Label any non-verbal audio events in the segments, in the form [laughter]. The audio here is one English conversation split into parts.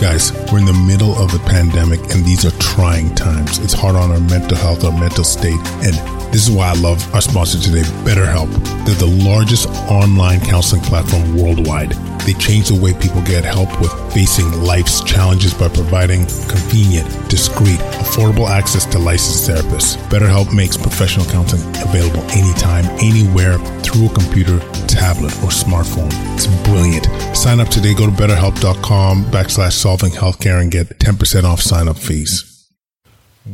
Guys, we're in the middle of a pandemic and these are trying times. It's hard on our mental health, our mental state, and this is why I love our sponsor today, BetterHelp. They're the largest online counseling platform worldwide. They change the way people get help with facing life's challenges by providing convenient, discreet, affordable access to licensed therapists. BetterHelp makes professional counseling available anytime, anywhere, through a computer, tablet, or smartphone. It's brilliant. Sign up today. Go to betterhelp.com backslash solving healthcare and get 10% off sign up fees.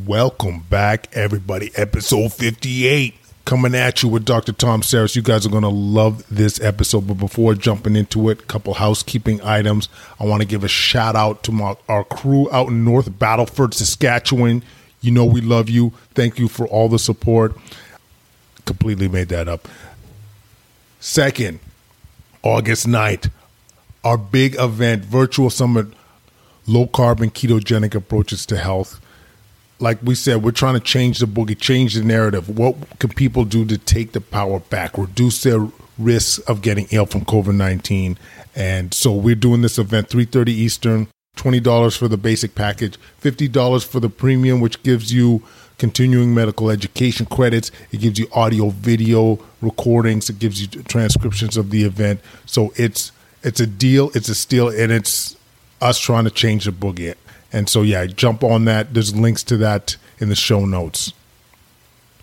Welcome back, everybody. Episode 58 coming at you with Dr. Tom Psarras. You guys are going to love this episode. But before jumping into it, a couple housekeeping items. I want to give a shout out to my, our crew out in North Battleford, Saskatchewan. You know we love you. Thank you for all the support. Completely made that up. Second, August 9th, our big event, Virtual Summit Low Carbon Ketogenic Approaches to Health like we said, we're trying to change the boogie, change the narrative. What can people do to take the power back, reduce their risk of getting ill from COVID nineteen? And so we're doing this event three thirty Eastern, twenty dollars for the basic package, fifty dollars for the premium, which gives you continuing medical education credits. It gives you audio, video recordings. It gives you transcriptions of the event. So it's it's a deal. It's a steal, and it's us trying to change the boogie. And so, yeah, jump on that. There's links to that in the show notes.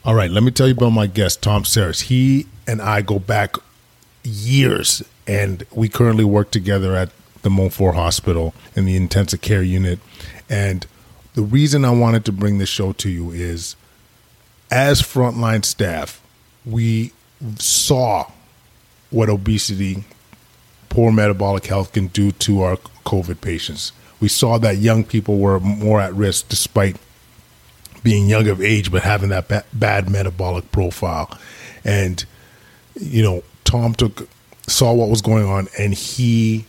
All right, let me tell you about my guest, Tom Psarras. He and I go back years, and we currently work together at the Montfort Hospital in the intensive care unit. And the reason I wanted to bring this show to you is as frontline staff, we saw what obesity, poor metabolic health can do to our COVID patients we saw that young people were more at risk despite being young of age but having that ba- bad metabolic profile. And you know tom took saw what was going on and he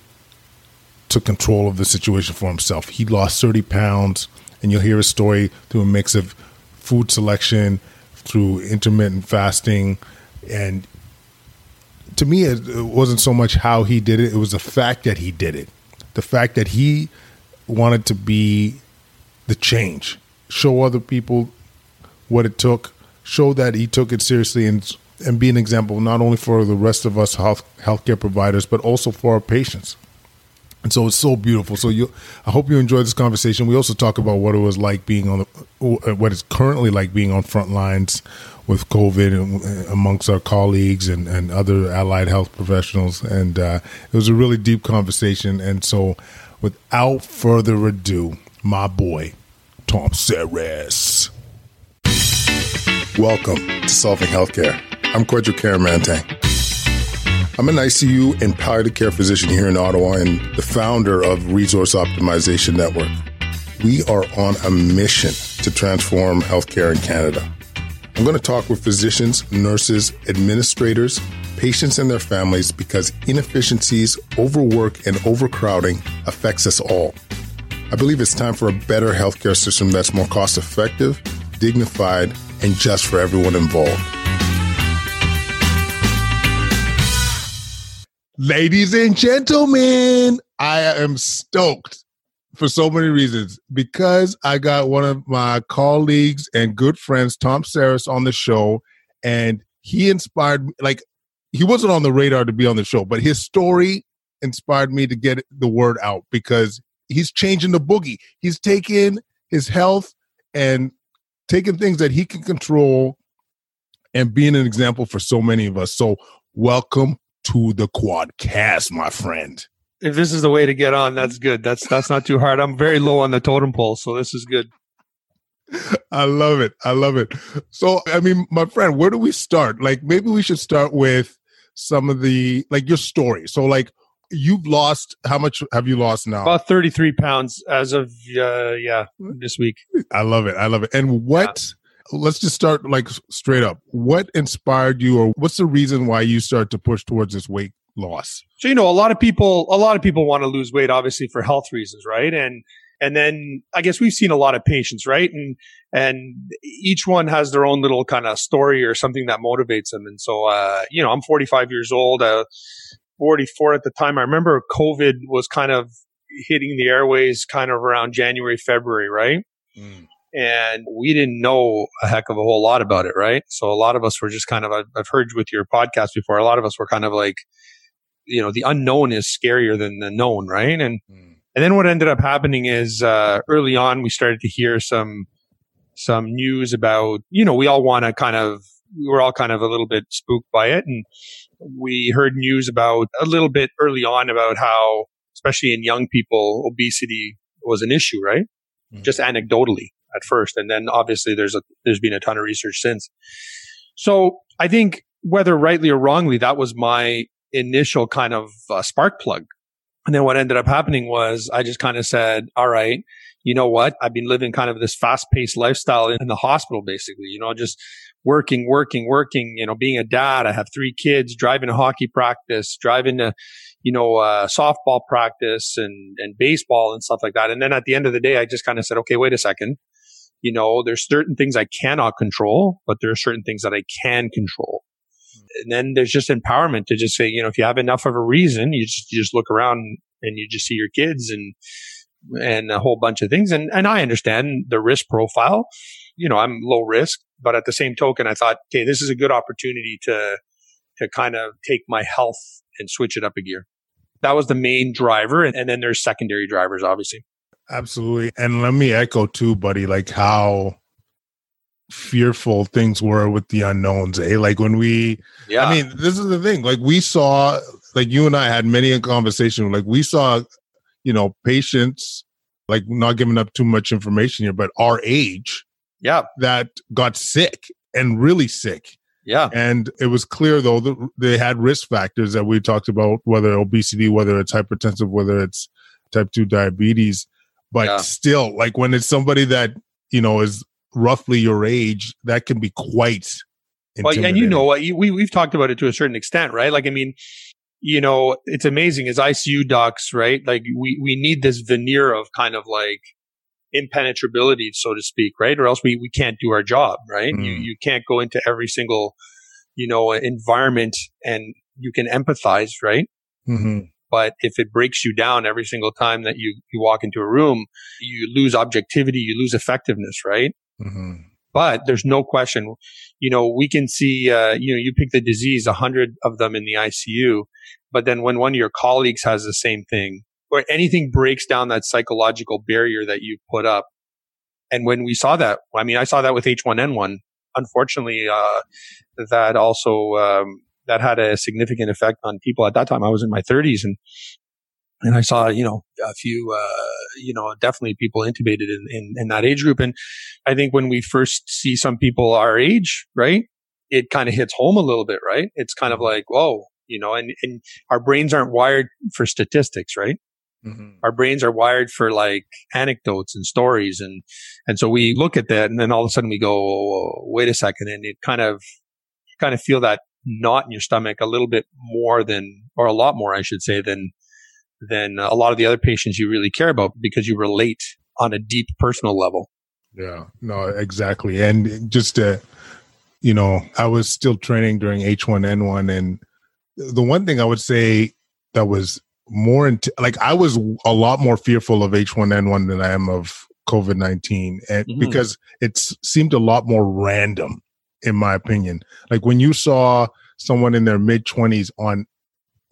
took control of the situation for himself. He lost 30 pounds and you'll hear his story through a mix of food selection through intermittent fasting and to me it wasn't so much how he did it it was the fact that he did it. The fact that he wanted to be the change, show other people what it took, show that he took it seriously, and and be an example not only for the rest of us health healthcare providers, but also for our patients. And so it's so beautiful. So you, I hope you enjoyed this conversation. We also talk about what it was like being on the, what it's currently like being on front lines with COVID and amongst our colleagues and, and other allied health professionals. And uh, it was a really deep conversation. And so without further ado, my boy, Tom Psarras. Welcome to Solving Healthcare. I'm Kwadwo Kyeremanteng. I'm an ICU and palliative care physician here in Ottawa and the founder of Resource Optimization Network. We are on a mission to transform healthcare in Canada. I'm going to talk with physicians, nurses, administrators, patients and their families because inefficiencies, overwork, and overcrowding affects us all. I believe it's time for a better healthcare system that's more cost effective, dignified, and just for everyone involved. Ladies and gentlemen, I am stoked for so many reasons because I got one of my colleagues and good friends, Tom Psarras, on the show, and he inspired me. like he wasn't on the radar to be on the show, but his story inspired me to get the word out because he's changing the boogie. He's taking his health and taking things that he can control and being an example for so many of us. So, welcome to the Kwadcast, my friend. If this is the way to get on, that's good. That's that's not too hard. I'm very low on the totem pole, so this is good. [laughs] I love it. I love it. So, I mean, my friend, where do we start? Like, maybe we should start with some of the like your story. So like you've lost how much have you lost now? About 33 pounds as of uh, yeah, this week. I love it. I love it. And what yeah. let's just start like straight up. What inspired you or what's the reason why you start to push towards this weight loss? So you know, a lot of people a lot of people want to lose weight obviously for health reasons, right? And and then I guess we've seen a lot of patients, right? And and each one has their own little kind of story or something that motivates them. And so, uh, you know, I'm 45 years old, uh, 44 at the time. I remember COVID was kind of hitting the airways kind of around January, February, right? Mm. And we didn't know a heck of a whole lot about it, right? So a lot of us were just kind of, I've heard with your podcast before, a lot of us were kind of like, you know, the unknown is scarier than the known, right? And, mm. And then what ended up happening is, uh, early on, we started to hear some, some news about, you know, we all want to kind of, we were all kind of a little bit spooked by it. And we heard news about a little bit early on about how, especially in young people, obesity was an issue, right? Mm-hmm. Just anecdotally at first. And then obviously there's a, there's been a ton of research since. So I think whether rightly or wrongly, that was my initial kind of uh, spark plug. And then what ended up happening was I just kind of said, all right, you know what? I've been living kind of this fast paced lifestyle in, the hospital, basically, you know, just working, working, working, you know, being a dad. I have three kids, driving to hockey practice, driving to, you know, uh, softball practice and, and baseball and stuff like that. And then at the end of the day, I just kind of said, okay, wait a second. You know, there's certain things I cannot control, but there are certain things that I can control. And then there's just empowerment to just say, you know, if you have enough of a reason, you just, you just look around and you just see your kids and, and a whole bunch of things. And, and I understand the risk profile. You know, I'm low risk, but at the same token, I thought, okay, this is a good opportunity to, to kind of take my health and switch it up a gear. That was the main driver. And, and then there's secondary drivers, obviously. Absolutely. And let me echo too, buddy, like how fearful things were with the unknowns, eh? Like when we, yeah. I mean, this is the thing. Like we saw, like you and I had many a conversation. Like we saw, you know, patients, like not giving up too much information here, but our age, yeah, that got sick and really sick. Yeah. And it was clear though that they had risk factors that we talked about, whether obesity, whether it's hypertensive, whether it's type 2 diabetes. But yeah. still, like when it's somebody that, you know, is roughly your age, that can be quite well, and you know what we we've talked about it to a certain extent, right? Like, I mean, you know, it's amazing as ICU docs, right? Like, we we need this veneer of kind of like impenetrability, so to speak, right? Or else we, we can't do our job, right? Mm. You, you can't go into every single, you know, environment and you can empathize, right? Mm-hmm. But if it breaks you down every single time that you, you walk into a room, you lose objectivity, you lose effectiveness, right? Mm-hmm. But there's no question, you know, we can see, uh, you know, you pick the disease, a hundred of them in the ICU, but then when one of your colleagues has the same thing, or anything breaks down that psychological barrier that you put up. And when we saw that, I mean, I saw that with H1N1. Unfortunately, uh, that also um, that had a significant effect on people at that time. I was in my 30s, and and I saw, you know, a few, uh, you know, definitely people intubated in, in, in that age group. And I think when we first see some people our age, right, it kind of hits home a little bit, right? It's kind of mm-hmm. like, whoa, you know, and, and our brains aren't wired for statistics, right? Mm-hmm. Our brains are wired for like anecdotes and stories. And, and so we look at that and then all of a sudden we go, oh, wait a second. And it kind of, kind of feel that knot in your stomach a little bit more than, or a lot more, I should say, than, than a lot of the other patients you really care about because you relate on a deep personal level. Yeah, no, exactly. And just to, you know, I was still training during H1N1 and the one thing I would say that was more into like I was a lot more fearful of H1N1 than I am of COVID 19 and mm-hmm. because it seemed a lot more random in my opinion. Like when you saw someone in their mid 20s on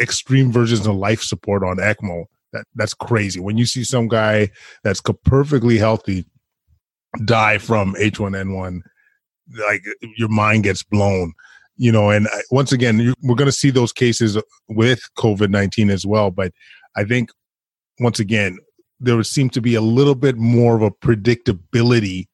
extreme versions of life support on ECMO, that that's crazy. When you see some guy that's perfectly healthy die from H1N1, like your mind gets blown you know, and uh, once again, we're going to see those cases with COVID 19 as well. But I think, once again, there would seem to be a little bit more of a predictability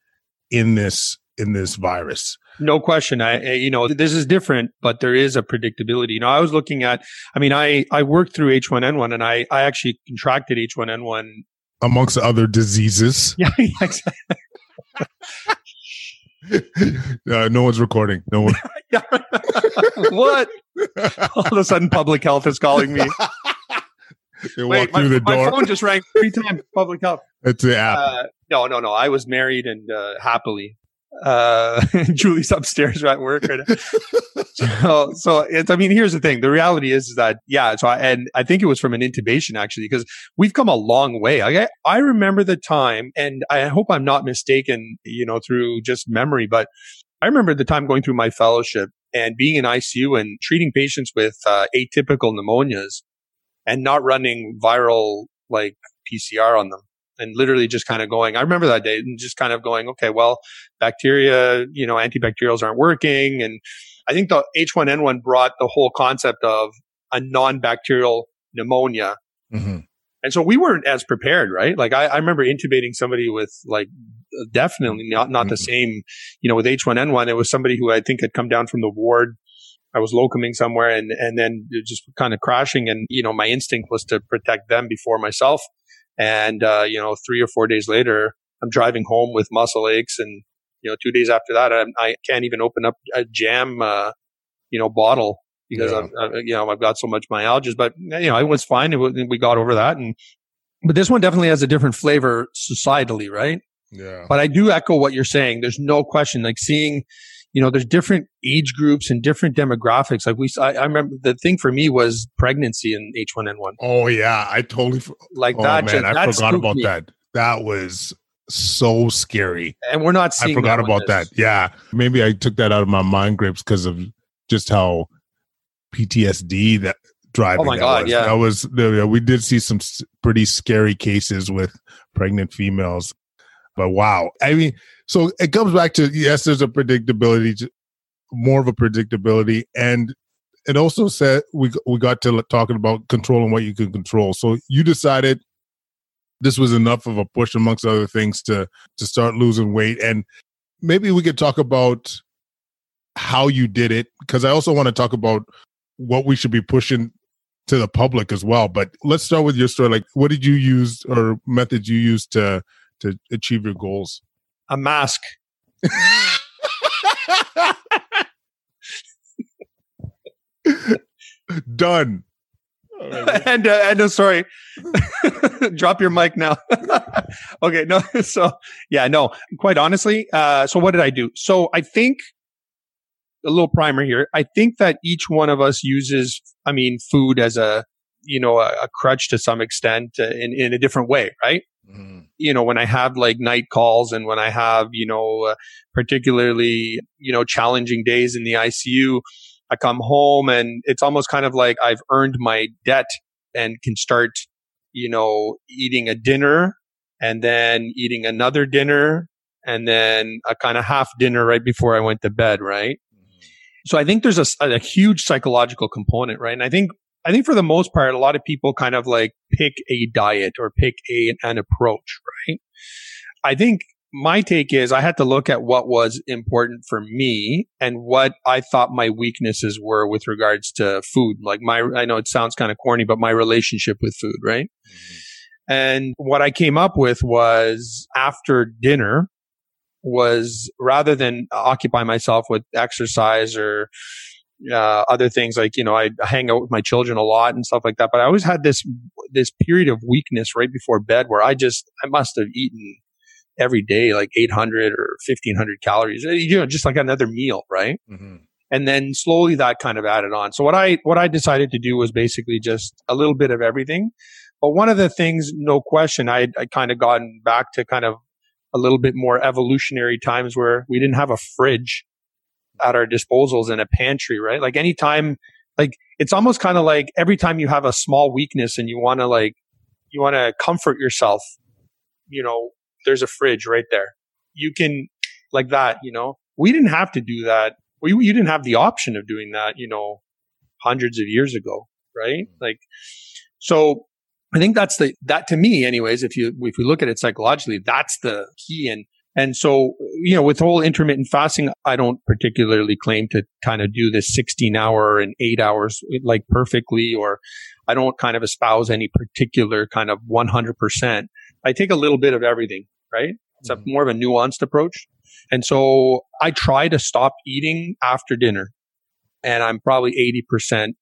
in this in this virus. No question. I, you know, this is different, but there is a predictability. You know, I was looking at, I mean, I, I worked through H1N1 and I, I actually contracted H1N1 amongst other diseases. [laughs] Yeah, exactly. [laughs] uh, no one's recording. No one. [laughs] what? All of a sudden, public health is calling me. Wait, my, my, phone just rang three times. Public health. It's the app. Uh, no, no, no. I was married and uh, happily Uh, [laughs] Julie's upstairs at work right so, so it's, I mean, here's the thing. The reality is, is that, yeah. So I, and I think it was from an intubation actually, because we've come a long way. I, I remember the time and I hope I'm not mistaken, you know, through just memory, but I remember the time going through my fellowship and being in ICU and treating patients with uh, atypical pneumonias and not running viral like PCR on them and literally just kind of going, I remember that day and just kind of going, okay, well, bacteria, you know, antibacterials aren't working. And I think the H1N1 brought the whole concept of a non-bacterial pneumonia. Mm-hmm. And so we weren't as prepared, right? Like I, I, remember intubating somebody with like definitely not, not mm-hmm. the same, you know, with H1N1, it was somebody who I think had come down from the ward. I was locuming somewhere and, and then just kind of crashing. And, you know, my instinct was to protect them before myself. And, uh, you know, three or four days later, I'm driving home with muscle aches. And, you know, two days after that, I, I can't even open up a jam, uh, you know, bottle because yeah. I've, you know, I've got so much myalgias, but you know, it was fine. It was, we got over that. And, but this one definitely has a different flavor societally, right? Yeah. But I do echo what you're saying. There's no question, like seeing, you know, there's different age groups and different demographics. Like we, I, I remember the thing for me was pregnancy in H1N1. Oh yeah, I totally like oh, that. Man, just, I forgot about me. that. That was so scary. And we're not seeing. I forgot that about that. Yeah, maybe I took that out of my mind grips because of just how PTSD that oh driving. Oh my god! Was. Yeah, that was. We did see some pretty scary cases with pregnant females but wow, I mean, so it comes back to yes, there's a predictability, more of a predictability, and it also said we we got to talking about controlling what you can control. So you decided this was enough of a push, amongst other things, to to start losing weight, and maybe we could talk about how you did it because I also want to talk about what we should be pushing to the public as well. But let's start with your story. Like, what did you use or methods you used to to achieve your goals? A mask. [laughs] Done. [laughs] and uh, and uh, sorry, [laughs] drop your mic now. okay, no. So yeah, no. Quite honestly, uh, so what did I do? So I think a little primer here. I think that each one of us uses, I mean, food as a you know a, a crutch to some extent uh, in in a different way, right? Mm you know, when I have like night calls and when I have, you know, uh, particularly, you know, challenging days in the ICU, I come home and it's almost kind of like I've earned my debt and can start, you know, eating a dinner and then eating another dinner and then a kind of half dinner right before I went to bed, right? Mm-hmm. So I think there's a, a huge psychological component, right? And I think I think for the most part, a lot of people kind of like pick a diet or pick a, an approach, right? I think my take is I had to look at what was important for me and what I thought my weaknesses were with regards to food. Like my, I know it sounds kind of corny, but my relationship with food, right? Mm-hmm. And what I came up with was after dinner was rather than occupy myself with exercise or uh, other things like you know I hang out with my children a lot and stuff like that. But I always had this this period of weakness right before bed where I just I must have eaten every day like 800 or 1500 calories, uh, you know, just like another meal, right? Mm-hmm. And then slowly that kind of added on. So what I what I decided to do was basically just a little bit of everything. But one of the things, no question, I I kind of gotten back to kind of a little bit more evolutionary times where we didn't have a fridge at our disposals in a pantry, right? Like anytime, like it's almost kind of like every time you have a small weakness and you want to like, you want to comfort yourself, you know, there's a fridge right there. You can like that, you know, we didn't have to do that. We, you didn't have the option of doing that, you know, hundreds of years ago, right? Like, so I think that's the, that to me anyways, if you, if we look at it psychologically, that's the key. And and so, you know, with whole intermittent fasting, I don't particularly claim to kind of do this 16 hour and eight hours like perfectly, or I don't kind of espouse any particular kind of 100%. I take a little bit of everything, right? It's mm-hmm. a more of a nuanced approach. And so I try to stop eating after dinner and I'm probably 80%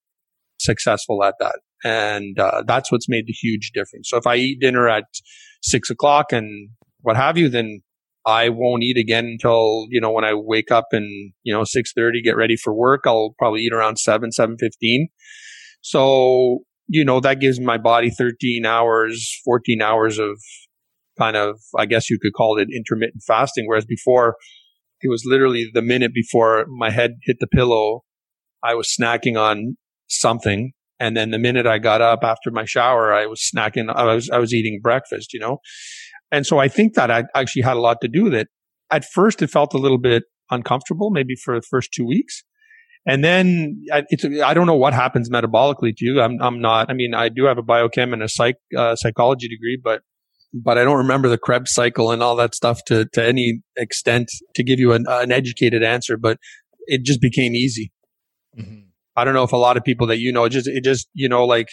successful at that. And uh, that's what's made the huge difference. So if I eat dinner at six o'clock and what have you, then I won't eat again until, you know, when I wake up and, you know, 6.30, get ready for work. I'll probably eat around 7, 7.15. So, you know, that gives my body 13 hours, 14 hours of kind of, I guess you could call it intermittent fasting. Whereas before, it was literally the minute before my head hit the pillow, I was snacking on something. And then the minute I got up after my shower, I was snacking, I was, I was eating breakfast, you know? And so I think that I actually had a lot to do with it. At first, it felt a little bit uncomfortable, maybe for the first two weeks. And then it's, I don't know what happens metabolically to you. I'm, I'm not, I mean, I do have a biochem and a psych, uh, psychology degree, but, but I don't remember the Krebs cycle and all that stuff to, to any extent to give you an, an educated answer, but it just became easy. Mm-hmm. I don't know if a lot of people that you know, it just, it just, you know, like,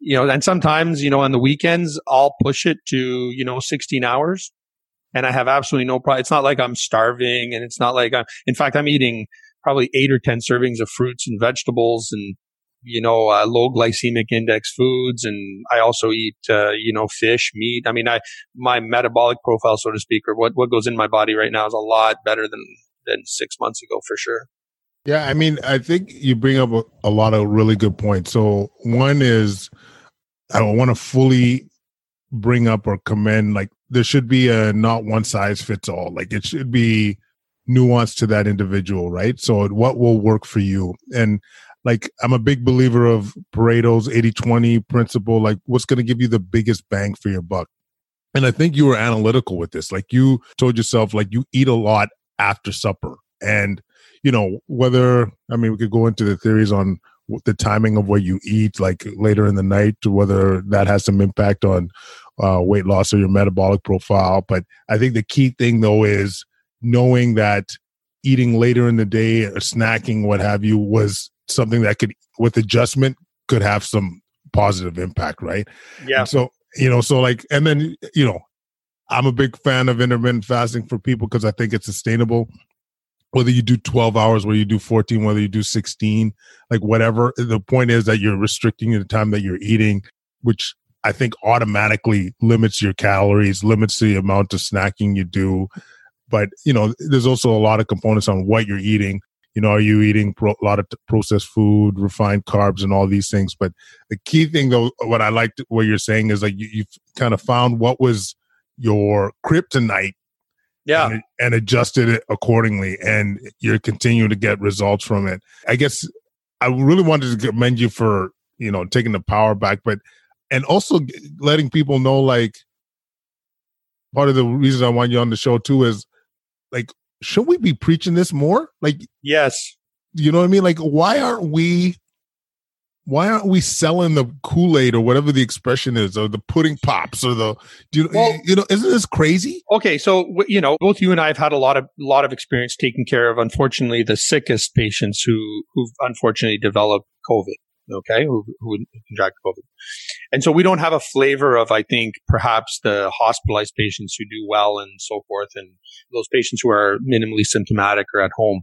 you know, and sometimes, you know, on the weekends, I'll push it to, you know, 16 hours and I have absolutely no problem. It's not like I'm starving and it's not like I'm, in fact, I'm eating probably eight or 10 servings of fruits and vegetables and, you know, uh, low glycemic index foods. And I also eat, uh, you know, fish, meat. I mean, I, my metabolic profile, so to speak, or what, what goes in my body right now is a lot better than, than six months ago for sure. Yeah, I mean, I think you bring up a, a lot of really good points. So one is I don't want to fully bring up or commend like there should be a not one size fits all. Like it should be nuance to that individual, right? So what will work for you? And like I'm a big believer of Pareto's 80-20 principle, like what's going to give you the biggest bang for your buck. And I think you were analytical with this. Like you told yourself like you eat a lot after supper and you know, whether, I mean, we could go into the theories on the timing of what you eat, like later in the night, to whether that has some impact on uh, weight loss or your metabolic profile. But I think the key thing, though, is knowing that eating later in the day or snacking, what have you, was something that could, with adjustment, could have some positive impact, right? Yeah. And so, you know, so like, and then, you know, I'm a big fan of intermittent fasting for people because I think it's sustainable whether you do 12 hours, whether you do 14, whether you do 16, like whatever. The point is that you're restricting the time that you're eating, which I think automatically limits your calories, limits the amount of snacking you do. But, you know, there's also a lot of components on what you're eating. You know, are you eating pro- a lot of t- processed food, refined carbs, and all these things? But the key thing, though, what I liked what you're saying is like you, you've kind of found what was your kryptonite yeah. and, and, adjusted it accordingly and you're continuing to get results from it. I guess i really wanted to commend you for you know taking the power back but and also letting people know like part of the reason i want you on the show too is like should we be preaching this more? Like yes. you know what i mean? Like why aren't we why aren't we selling the Kool-Aid or whatever the expression is, or the pudding pops, or the do you, well, you know, isn't this crazy? Okay, so you know, both you and I have had a lot of lot of experience taking care of, unfortunately, the sickest patients who who've unfortunately developed COVID. Okay, who who contracted COVID, and so we don't have a flavor of, I think, perhaps the hospitalized patients who do well and so forth, and those patients who are minimally symptomatic or at home.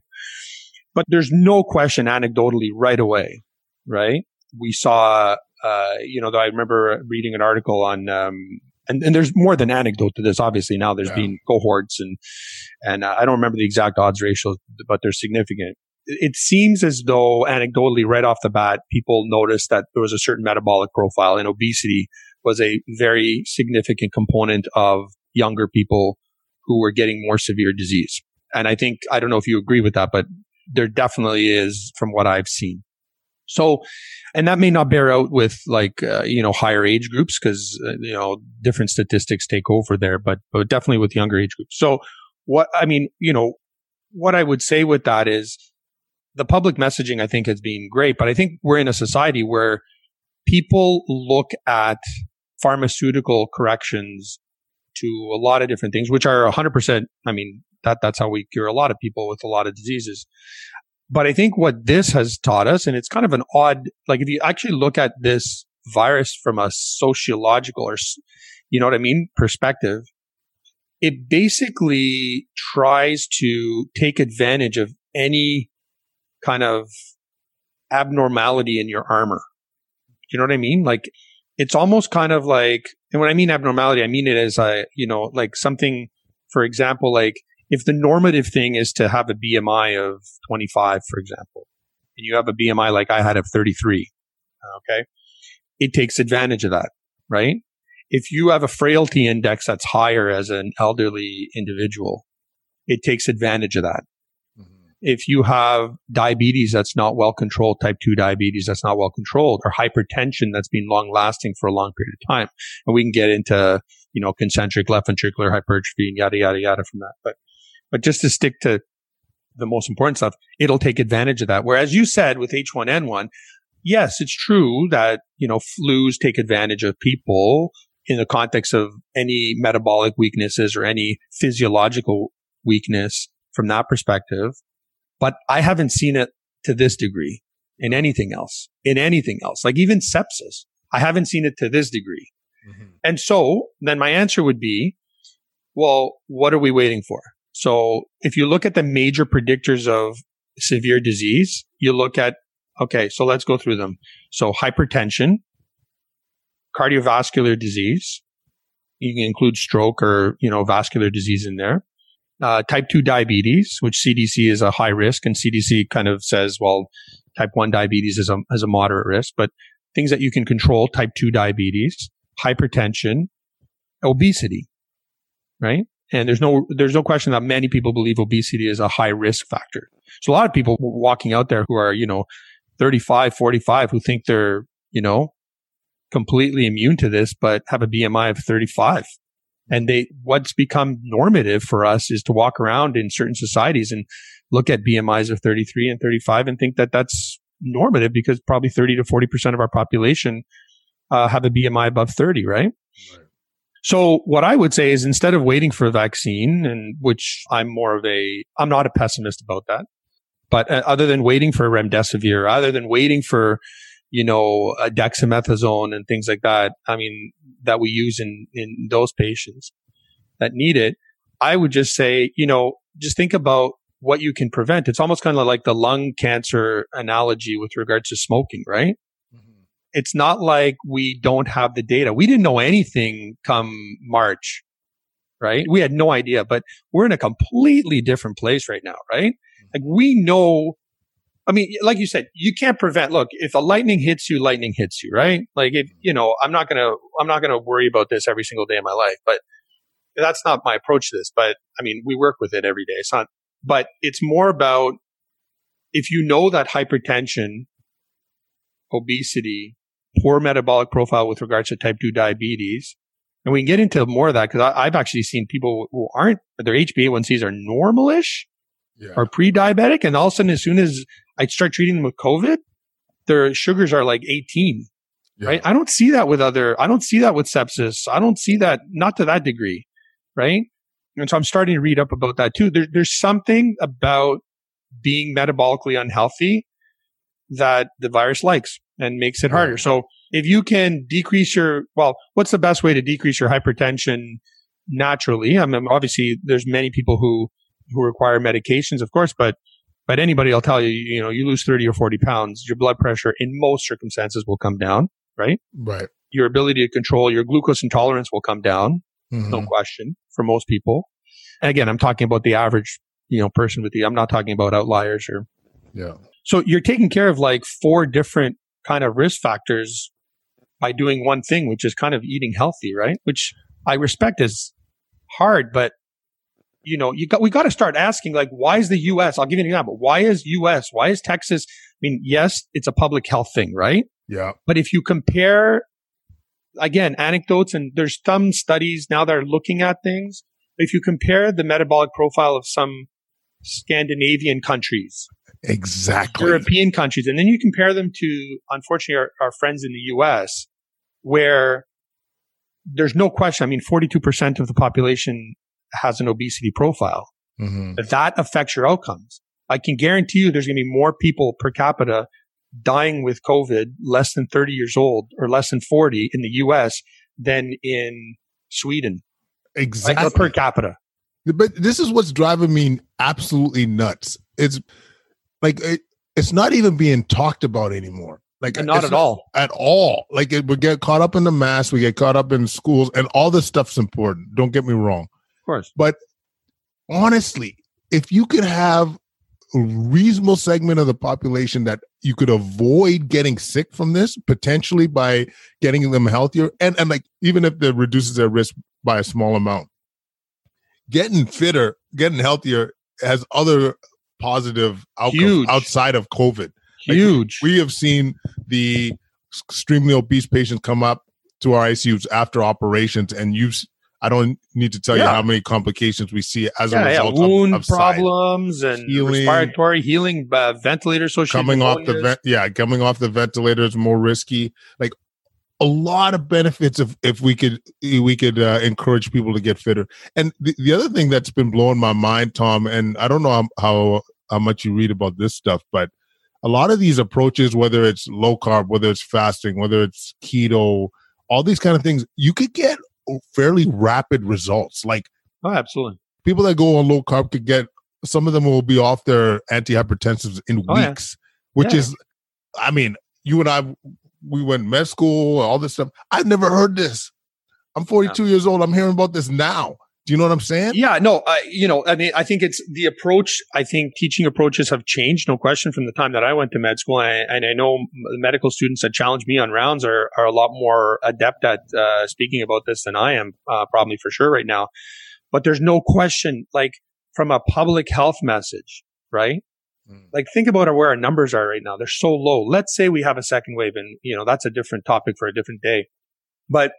But there's no question, anecdotally, right away, right? We saw, uh, you know, I remember reading an article on, um, and, and there's more than anecdote to this. Obviously, now there's yeah. been cohorts, and and uh, I don't remember the exact odds ratios, but they're significant. It seems as though, anecdotally, right off the bat, people noticed that there was a certain metabolic profile, and obesity was a very significant component of younger people who were getting more severe disease. And I think I don't know if you agree with that, but there definitely is, from what I've seen. So, and that may not bear out with like, uh, you know, higher age groups because, uh, you know, different statistics take over there, but, but definitely with younger age groups. So what, I mean, you know, what I would say with that is the public messaging, I think has been great, but I think we're in a society where people look at pharmaceutical corrections to a lot of different things, which are 100%. I mean, that, that's how we cure a lot of people with a lot of diseases. But I think what this has taught us, and it's kind of an odd, like if you actually look at this virus from a sociological or, you know what I mean, perspective, it basically tries to take advantage of any kind of abnormality in your armor. You know what I mean? Like it's almost kind of like, and when I mean abnormality, I mean it as a, you know, like something for example, like if the normative thing is to have a BMI of 25, for example, and you have a BMI like I had of 33, okay, it takes advantage of that, right? If you have a frailty index that's higher as an elderly individual, it takes advantage of that. Mm-hmm. If you have diabetes that's not well controlled, type 2 diabetes that's not well controlled, or hypertension that's been long lasting for a long period of time, and we can get into, you know, concentric left ventricular hypertrophy and yada, yada, yada from that. But, but just to stick to the most important stuff, it'll take advantage of that. Whereas you said with H1N1, yes, it's true that, you know, flus take advantage of people in the context of any metabolic weaknesses or any physiological weakness from that perspective. But I haven't seen it to this degree in anything else, in anything else, like even sepsis. I haven't seen it to this degree. Mm-hmm. And so then my answer would be, well, what are we waiting for? So if you look at the major predictors of severe disease, you look at, okay, so let's go through them. So hypertension, cardiovascular disease. You can include stroke or, you know, vascular disease in there. Uh, type 2 diabetes, which CDC is a high risk and CDC kind of says, well, type 1 diabetes is a, is a moderate risk, but things that you can control, type 2 diabetes, hypertension, obesity, right? And there's no, there's no question that many people believe obesity is a high risk factor. So a lot of people walking out there who are, you know, 35, 45, who think they're, you know, completely immune to this, but have a BMI of 35. And they, what's become normative for us is to walk around in certain societies and look at BMIs of 33 and 35 and think that that's normative because probably 30 to 40% of our population uh, have a BMI above 30, right? right? So what I would say is instead of waiting for a vaccine and which I'm more of a, I'm not a pessimist about that, but uh, other than waiting for remdesivir, other than waiting for you know, a dexamethasone and things like that. I mean, that we use in, in those patients that need it. I would just say, you know, just think about what you can prevent. It's almost kind of like the lung cancer analogy with regards to smoking, right? It's not like we don't have the data. We didn't know anything come March, right? We had no idea, but we're in a completely different place right now, right? Like we know I mean, like you said, you can't prevent. Look, if a lightning hits you, lightning hits you, right? Like if you know, I'm not gonna, I'm not gonna worry about this every single day of my life. But that's not my approach to this. But I mean, we work with it every day. It's not. But it's more about if you know that hypertension, obesity, poor metabolic profile with regards to type two diabetes, and we can get into more of that because I've actually seen people who aren't their HbA1cs are normalish yeah. or pre-diabetic, and all of a sudden, as soon as I start treating them with COVID, their sugars are like 18. Yeah. Right. I don't see that with other, I don't see that with sepsis. I don't see that, not to that degree. Right. And so I'm starting to read up about that too. There, there's something about being metabolically unhealthy that the virus likes and makes it harder. So if you can decrease your, well, what's the best way to decrease your hypertension naturally? I mean, obviously there's many people who, who require medications, of course, but but anybody will tell you, you know, you lose 30 or 40 pounds, your blood pressure in most circumstances will come down, right? Right. Your ability to control your glucose intolerance will come down. Mm-hmm. No question for most people. And again, I'm talking about the average, you know, person with the, I'm not talking about outliers or. Yeah. So you're taking care of like four different kind of risk factors by doing one thing, which is kind of eating healthy, right? Which I respect is hard, but you know, you got, we got to start asking, like, why is the U.S., I'll give you an example. Why is U.S., why is Texas? I mean, yes, it's a public health thing, right? Yeah. But if you compare, again, anecdotes and there's some studies now that are looking at things. If you compare the metabolic profile of some Scandinavian countries, exactly, European countries, and then you compare them to, unfortunately, our, our friends in the U.S., where there's no question. I mean, 42% of the population has an obesity profile. Mm-hmm. That affects your outcomes. I can guarantee you there's going to be more people per capita dying with COVID less than 30 years old or less than 40 in the US than in Sweden. Exactly. per capita. But this is what's driving me absolutely nuts. It's like, it, it's not even being talked about anymore. Like not at not, all. At all. Like it, we get caught up in the mass, we get caught up in schools, and all this stuff's important. Don't get me wrong of course. But honestly, if you could have a reasonable segment of the population that you could avoid getting sick from this potentially by getting them healthier and, and like even if it reduces their risk by a small amount getting fitter getting healthier has other positive outcomes outside of covid huge like we have seen the extremely obese patients come up to our icus after operations and you've I don't need to tell yeah. you how many complications we see as yeah, a result yeah. wound of, of problems and healing, respiratory healing, uh, ventilator associated coming off the vent, yeah, coming off the ventilator is more risky. Like a lot of benefits if if we could we could uh, encourage people to get fitter. And the, the other thing that's been blowing my mind, Tom, and I don't know how, how how much you read about this stuff, but a lot of these approaches, whether it's low carb, whether it's fasting, whether it's keto, all these kind of things, you could get fairly rapid results. Like, oh, absolutely. People that go on low carb could get some of them will be off their antihypertensives in oh, weeks, yeah. which yeah. is, I mean, you and I, we went med school, all this stuff. I've never heard this. I'm 42 yeah. years old. I'm hearing about this now. Do you know what I'm saying? Yeah, no, I, you know, I mean, I think it's the approach. I think teaching approaches have changed, no question, from the time that I went to med school. And I, and I know the medical students that challenge me on rounds are, are a lot more adept at uh, speaking about this than I am, uh, probably for sure right now. But there's no question, like from a public health message, right? Mm. Like think about where our numbers are right now. They're so low. Let's say we have a second wave and, you know, that's a different topic for a different day. But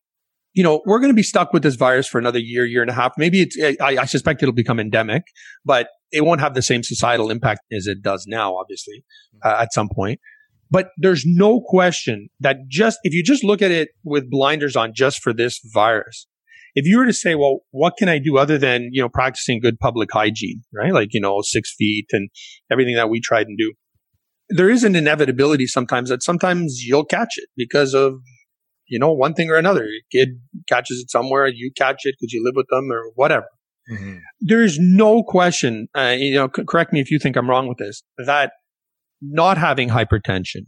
you know, we're going to be stuck with this virus for another year, year and a half. Maybe it's, I, I, suspect it'll become endemic, but it won't have the same societal impact as it does now, obviously, uh, at some point. But there's no question that just, if you just look at it with blinders on just for this virus, if you were to say, well, what can I do other than, you know, practicing good public hygiene, right? Like, you know, six feet and everything that we tried and do. There is an inevitability sometimes that sometimes you'll catch it because of you know, one thing or another. Your kid catches it somewhere, you catch it because you live with them or whatever. Mm-hmm. There's no question, uh, you know, c- correct me if you think I'm wrong with this, that not having hypertension,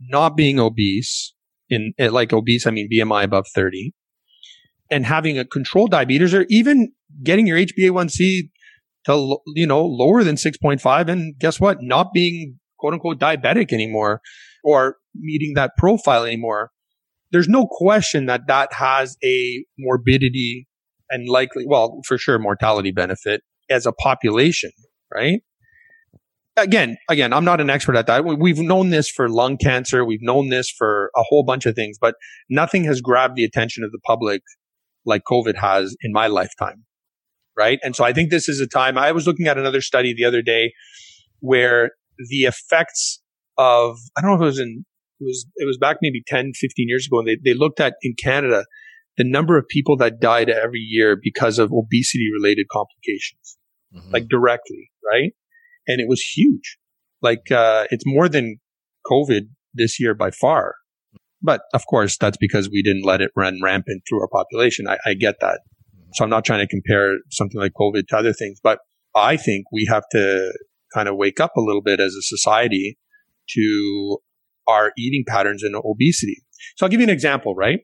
not being obese, in eh, like obese, I mean BMI above 30, and having a controlled diabetes or even getting your HbA1c to, you know, lower than 6.5. And guess what? Not being quote unquote diabetic anymore or meeting that profile anymore there's no question that that has a morbidity and likely, well, for sure, mortality benefit as a population, right? Again, again, I'm not an expert at that. We've known this for lung cancer. We've known this for a whole bunch of things, but nothing has grabbed the attention of the public like COVID has in my lifetime. Right. And so I think this is a time I was looking at another study the other day where the effects of, I don't know if it was in it was it was back maybe 10, 15 years ago, and they, they looked at in Canada the number of people that died every year because of obesity related complications, mm-hmm. like directly, right? And it was huge. Like uh, it's more than COVID this year by far. But of course, that's because we didn't let it run rampant through our population. I, I get that. Mm-hmm. So I'm not trying to compare something like COVID to other things, but I think we have to kind of wake up a little bit as a society to our eating patterns and obesity. So I'll give you an example, right?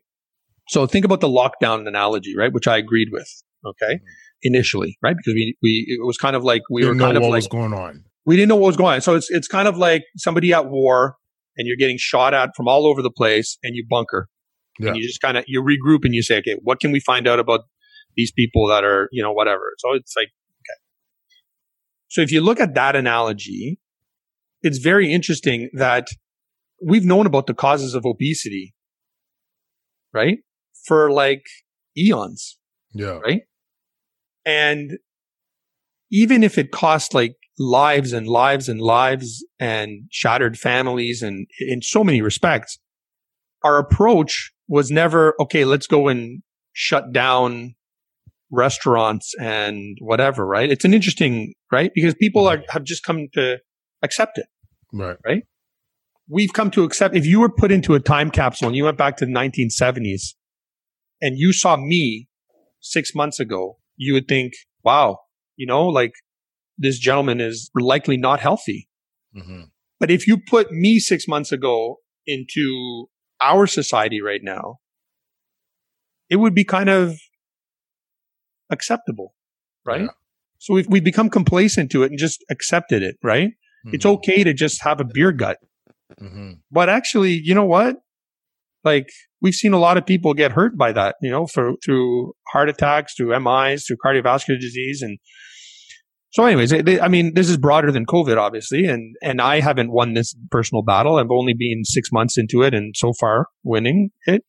So think about the lockdown analogy, right? Which I agreed with. Okay. Mm-hmm. Initially, right? Because we, we, it was kind of like we didn't were kind of like, was going on. We didn't know what was going on. So it's, it's kind of like somebody at war and you're getting shot at from all over the place and you bunker. Yeah. And you just kind of, you regroup and you say, okay, what can we find out about these people that are, you know, whatever. So it's like, okay. So if you look at that analogy, it's very interesting that we've known about the causes of obesity, right? For like eons. Yeah. Right. And even if it cost like lives and lives and lives and shattered families and in so many respects, our approach was never, okay, let's go and shut down restaurants and whatever, right? It's an interesting, right? Because people are, mm-hmm. have just come to accept it. Right. Right we've come to accept if you were put into a time capsule and you went back to the 1970s and you saw me six months ago, you would think, wow, you know, like this gentleman is likely not healthy. Mm-hmm. But if you put me six months ago into our society right now, it would be kind of acceptable, right? Yeah. So we've, we've become complacent to it and just accepted it, right? Mm-hmm. It's okay to just have a beer gut. Mm-hmm. But actually, you know what? Like we've seen a lot of people get hurt by that, you know, for, through heart attacks, through MIs, through cardiovascular disease. And so anyways, I mean, this is broader than COVID, obviously. And, and I haven't won this personal battle. I've only been six months into it and so far winning it.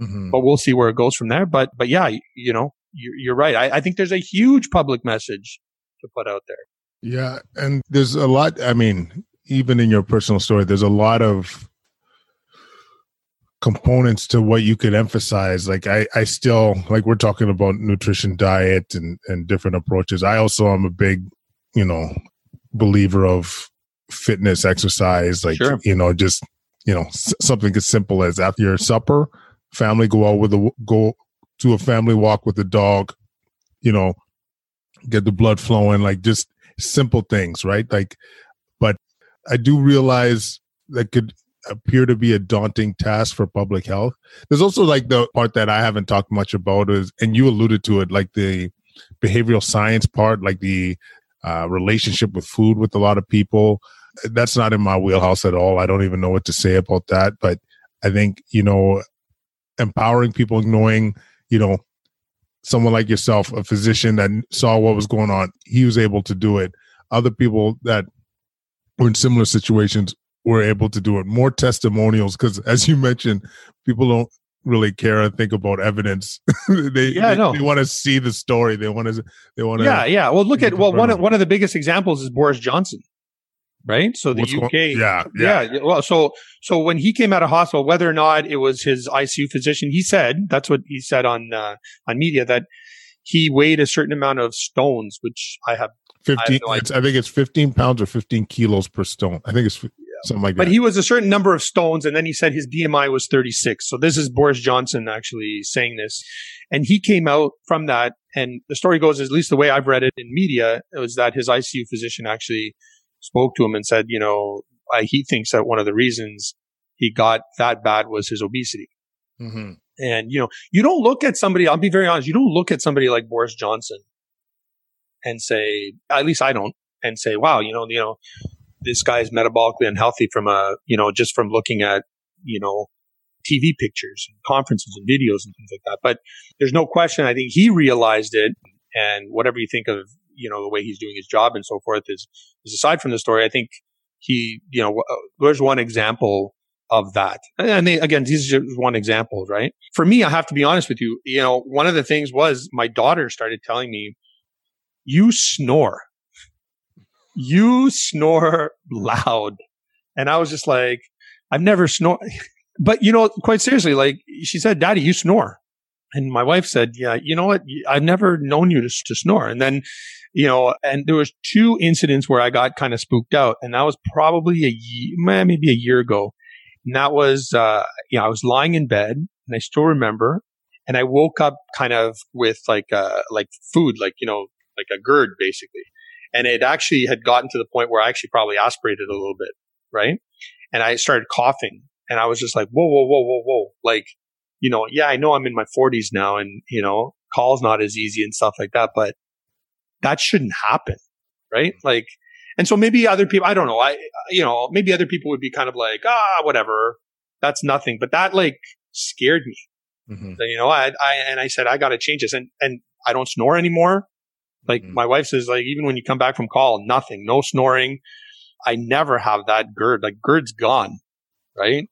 Mm-hmm. But we'll see where it goes from there. But, but yeah, you know, you're, you're right. I, I think there's a huge public message to put out there. Yeah. And there's a lot, I mean, even in your personal story, there's a lot of components to what you could emphasize. Like I, I still like we're talking about nutrition, diet, and and different approaches. I also am a big, you know, believer of fitness, exercise. Like sure. you know, just you know, s- something as simple as after your supper, family go out with a go to a family walk with the dog. You know, get the blood flowing. Like just simple things, right? Like, I do realize that could appear to be a daunting task for public health. There's also like the part that I haven't talked much about is, and you alluded to it, like the behavioral science part, like the uh, relationship with food with a lot of people. That's not in my wheelhouse at all. I don't even know what to say about that. But I think, you know, empowering people, knowing, you know, someone like yourself, a physician that saw what was going on, he was able to do it. Other people that were in similar situations were able to do it. More testimonials, because as you mentioned, people don't really care and think about evidence. [laughs] they yeah, they, they want to see the story. They want to they want to Yeah, yeah. Well, look at well one of, one of the biggest examples is Boris Johnson. Right? So the What's UK going, yeah, yeah, yeah. Well, so so when he came out of hospital, whether or not it was his ICU physician, he said that's what he said on uh, on media that he weighed a certain amount of stones, which I have 15 I, no I think it's 15 pounds or 15 kilos per stone. I think it's something like but that. But he was a certain number of stones, and then he said his BMI was 36. So this is Boris Johnson actually saying this, and he came out from that. And the story goes, at least the way I've read it in media, it was that his ICU physician actually spoke to him and said, you know, he thinks that one of the reasons he got that bad was his obesity. Mm-hmm. And you know, you don't look at somebody. I'll be very honest. You don't look at somebody like Boris Johnson and say, at least I don't, and say, wow, you know, you know, this guy is metabolically unhealthy from a, you know, just from looking at, you know, TV pictures and conferences and videos and things like that. But there's no question. I think he realized it and whatever you think of, you know, the way he's doing his job and so forth is, is aside from the story. I think he, you know, uh, there's one example of that. And they, again, these are just one example, right? For me, I have to be honest with you. You know, one of the things was my daughter started telling me, you snore you snore loud. And I was just like, I've never snore. But you know, quite seriously, like she said, daddy, you snore. And my wife said, yeah, you know what? I've never known you to, to snore. And then, you know, and there was two incidents where I got kind of spooked out. And that was probably a year, maybe a year ago. And that was, uh, you know, I was lying in bed and I still remember. And I woke up kind of with like, uh, like food, like, you know, like a GERD basically and it actually had gotten to the point where I actually probably aspirated a little bit, right? And I started coughing, and I was just like, whoa, whoa, whoa, whoa, whoa, like, you know, yeah, I know I'm in my 40s now, and you know, call's not as easy and stuff like that, but that shouldn't happen, right? Like, and so maybe other people, I don't know, I, you know, maybe other people would be kind of like, ah, whatever, that's nothing, but that like scared me. Mm-hmm. You know, I, I, and I said, I got to change this. And, and I don't snore anymore. Like mm-hmm. my wife says, like even when you come back from call, nothing, no snoring. I never have that GERD. Like GERD's gone, right?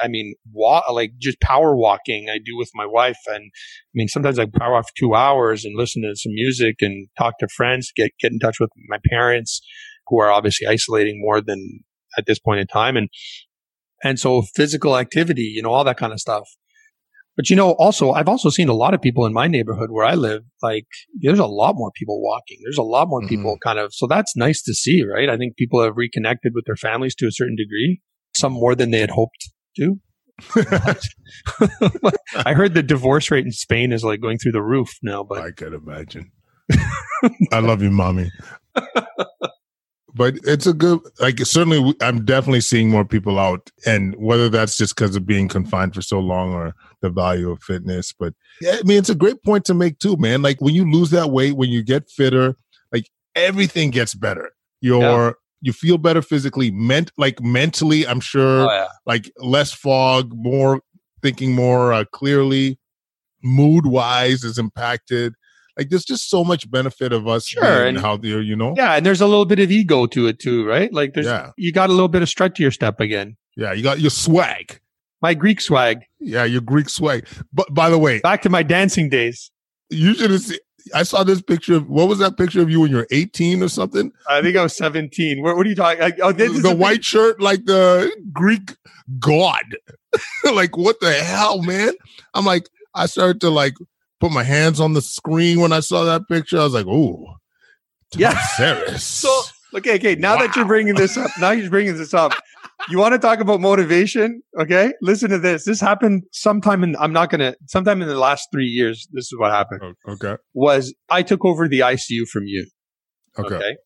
I mean, walk, like just power walking I do with my wife. And I mean, sometimes I power off two hours and listen to some music and talk to friends, get, get in touch with my parents who are obviously isolating more than at this point in time. And, and so physical activity, you know, all that kind of stuff. But you know, also, I've also seen a lot of people in my neighborhood where I live, like, there's a lot more people walking. There's a lot more mm-hmm. people kind of, so that's nice to see, right? I think people have reconnected with their families to a certain degree, some more than they had hoped to. [laughs] I heard the divorce rate in Spain is like going through the roof now, but I could imagine. [laughs] I love you, mommy [laughs] but it's a good like certainly i'm definitely seeing more people out and whether that's just because of being confined for so long or the value of fitness but yeah, i mean it's a great point to make too man like when you lose that weight when you get fitter like everything gets better. Your yeah. you feel better physically, meant like mentally. I'm sure, oh, yeah. like less fog, more thinking more uh, clearly. Mood wise is impacted. Like there's just so much benefit of us sure, and how they're, you know. Yeah, and there's a little bit of ego to it too, right? Like there's yeah. you got a little bit of strut to your step again. Yeah, you got your swag. My Greek swag. Yeah, your Greek swag. But by the way, back to my dancing days. You should have seen. I saw this picture of what was that picture of you when you're 18 or something? I think I was 17. What, what are you talking? Like, oh, this the white shirt, like the Greek god. [laughs] like what the hell, man? I'm like, I started to like put my hands on the screen when I saw that picture. I was like, oh, yeah, [laughs] so okay, okay. Now wow. that you're bringing this up, now you're bringing this up. You want to talk about motivation? Okay, listen to this. This happened sometime in. I'm not gonna. Sometime in the last three years, this is what happened. Oh, okay, was I took over the ICU from you. Okay. okay?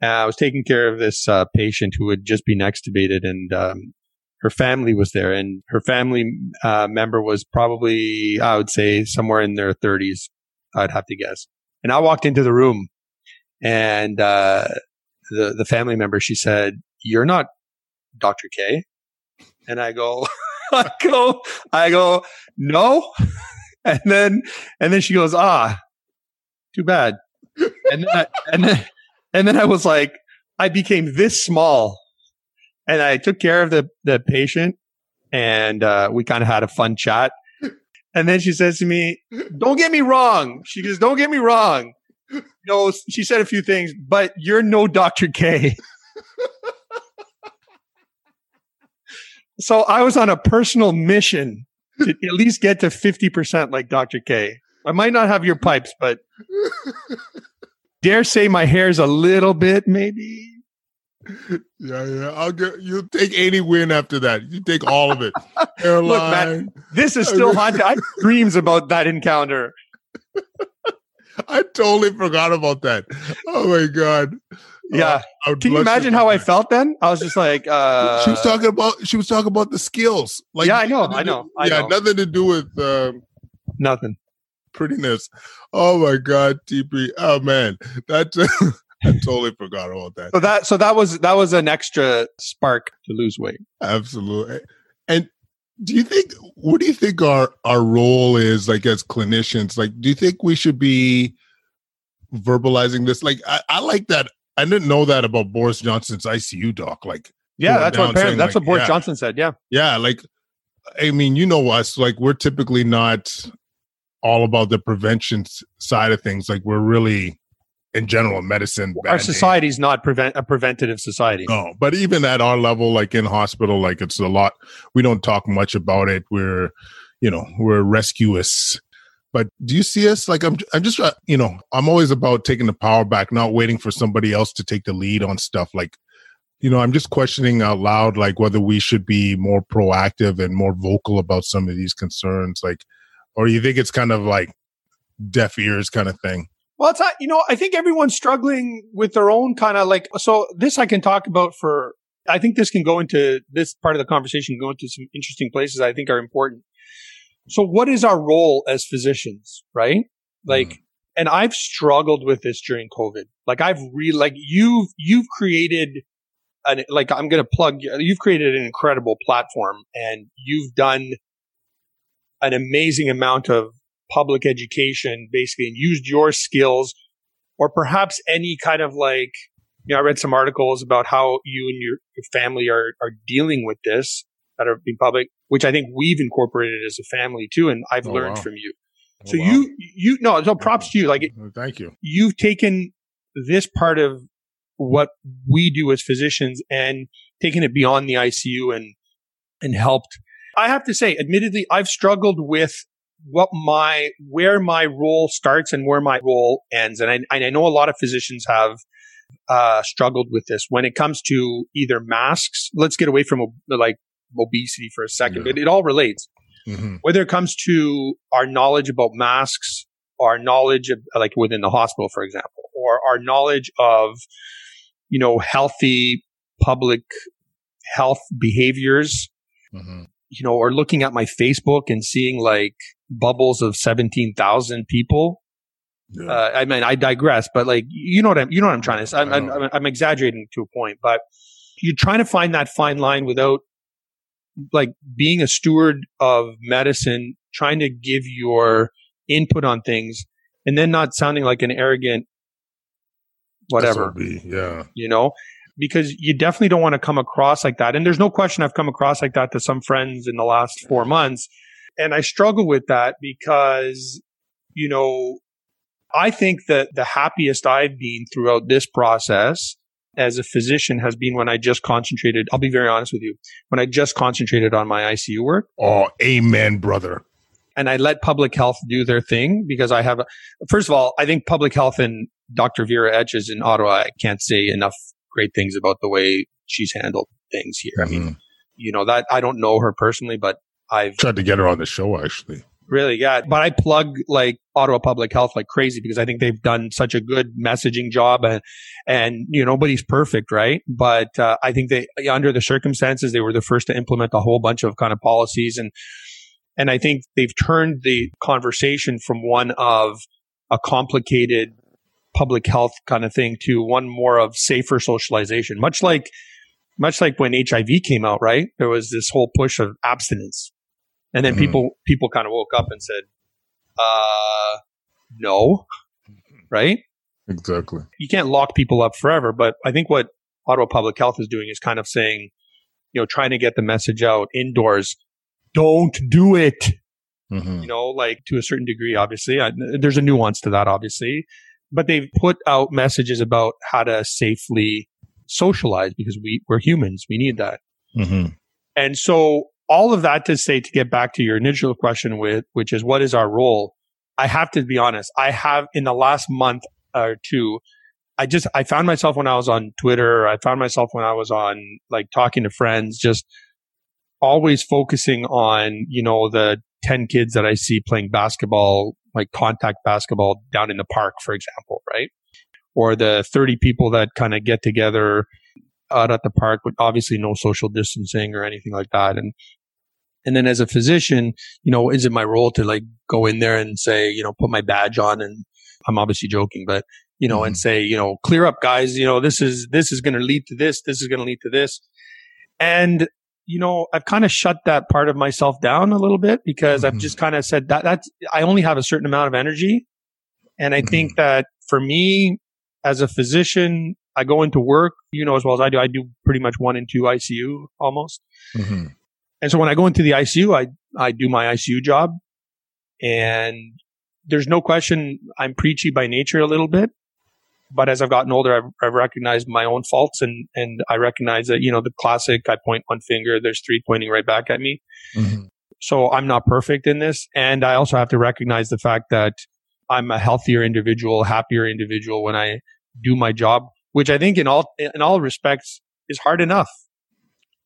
I was taking care of this uh, patient who had just been extubated, and um, her family was there, and her family uh, member was probably, I would say, somewhere in their 30s. I'd have to guess. And I walked into the room, and uh, the the family member, she said, "You're not Dr. K," and I go, [laughs] I go, I go, no, [laughs] and then and then she goes, ah, too bad, and then I, and then and then I was like, I became this small and I took care of the the patient, and uh, we kind of had a fun chat. And then she says to me, "Don't get me wrong." She goes, "Don't get me wrong." You know, she said a few things, but you're no Dr. K. [laughs] so I was on a personal mission to at least get to 50% like Dr. K. I might not have your pipes, but [laughs] dare say my hair's a little bit maybe yeah, yeah. I'll get you take any win after that. You take all of it. [laughs] Airline. Look, man, this is still haunted. I have [laughs] dreams about that encounter. [laughs] I totally forgot about that. Oh my god. Yeah. Uh, Can you imagine how I felt then? I was just like uh She was talking about she was talking about the skills. Like Yeah, I know. I know. I yeah, know. nothing to do with um, nothing. Prettiness. Oh my god, TP. Oh man. That's [laughs] I totally forgot about that. So that so that was that was an extra spark to lose weight. Absolutely. And do you think what do you think our our role is like as clinicians? Like do you think we should be verbalizing this? Like I, I like that. I didn't know that about Boris Johnson's ICU doc. Like yeah, that's what that's like, what Boris yeah, Johnson said. Yeah. Yeah, like I mean, you know us, like we're typically not all about the prevention side of things. Like we're really in general medicine. Our society is not prevent a preventative society. No, but even at our level, like in hospital, like it's a lot. We don't talk much about it. We're, you know, we're rescuists. But do you see us like I'm? I'm just, uh, you know, I'm always about taking the power back, not waiting for somebody else to take the lead on stuff. Like, you know, I'm just questioning out loud, like whether we should be more proactive and more vocal about some of these concerns. Like, or you think it's kind of like deaf ears kind of thing? Well, it's not, you know, I think everyone's struggling with their own kind of like, so this I can talk about for, I think this can go into this part of the conversation, go into some interesting places I think are important. So what is our role as physicians, right? Like, mm. and I've struggled with this during COVID. Like I've really, like you've, you've created an, like I'm going to plug, you've created an incredible platform and you've done an amazing amount of public education basically and used your skills or perhaps any kind of like you know, I read some articles about how you and your, your family are, are dealing with this that are being public, which I think we've incorporated as a family too. And I've oh, learned wow. from you. Oh, so wow. you, you, no, so props to you. Like, thank you. You've taken this part of what we do as physicians and taken it beyond the ICU and, and helped. I have to say, admittedly, I've struggled with what my where my role starts and where my role ends. And I, I know a lot of physicians have uh, struggled with this when it comes to either masks. Let's get away from like obesity for a second, yeah. but it all relates. Mm-hmm. Whether it comes to our knowledge about masks, our knowledge of like within the hospital, for example, or our knowledge of you know healthy public health behaviors. Mm-hmm. You know, or looking at my Facebook and seeing like bubbles of 17,000 people Yeah. Uh, I mean, I digress, but like, you know what I'm, you know what I'm trying to say. I'm, I'm, I'm exaggerating to a point, but you're trying to find that fine line without like being a steward of medicine, trying to give your input on things and then not sounding like an arrogant whatever. SOB, yeah. You know, because you definitely don't want to come across like that. And there's no question I've come across like that to some friends in the last four months. And I struggle with that because, you know, I think that the happiest I've been throughout this process as a physician has been when I just concentrated. I'll be very honest with you. When I just concentrated on my ICU work. Oh, amen, brother. And I let public health do their thing because I have, a, first of all, I think public health and Dr. Vera Etches in Ottawa, I can't say enough great things about the way she's handled things here. Mm-hmm. I mean, mm-hmm. you know, that I don't know her personally, but I've tried to get her on the show actually. Really, yeah. But I plug like Ottawa Public Health like crazy because I think they've done such a good messaging job, and and you know nobody's perfect, right? But uh, I think they under the circumstances they were the first to implement a whole bunch of kind of policies, and and I think they've turned the conversation from one of a complicated public health kind of thing to one more of safer socialization, much like much like when HIV came out, right? There was this whole push of abstinence and then mm-hmm. people people kind of woke up and said, uh, no, [laughs] right? Exactly. You can't lock people up forever, but I think what Ottawa Public Health is doing is kind of saying, you know, trying to get the message out indoors. Don't do it. Mm-hmm. You know, like to a certain degree, obviously. I, there's a nuance to that, obviously. But they've put out messages about how to safely socialize because we, we're humans. We need that. Mm-hmm. And so all of that to say to get back to your initial question with which is what is our role i have to be honest i have in the last month or two i just i found myself when i was on twitter i found myself when i was on like talking to friends just always focusing on you know the 10 kids that i see playing basketball like contact basketball down in the park for example right or the 30 people that kind of get together out at the park with obviously no social distancing or anything like that. And and then as a physician, you know, is it my role to like go in there and say, you know, put my badge on and I'm obviously joking, but you know, mm-hmm. and say, you know, clear up guys, you know, this is, this is going to lead to this. This is going to lead to this. And, you know, I've kind of shut that part of myself down a little bit because mm-hmm. I've just kind of said that that's, I only have a certain amount of energy. And I mm-hmm. think that for me as a physician, I go into work, you know, as well as I do. I do pretty much one and two ICU almost. Mm-hmm. And so when I go into the ICU, I, I do my ICU job and there's no question I'm preachy by nature a little bit. But as I've gotten older, I've, I've recognized my own faults and, and I recognize that, you know, the classic, I point one finger, there's three pointing right back at me. Mm-hmm. So I'm not perfect in this. And I also have to recognize the fact that I'm a healthier individual, happier individual when I do my job, which I think in all, in all respects is hard enough.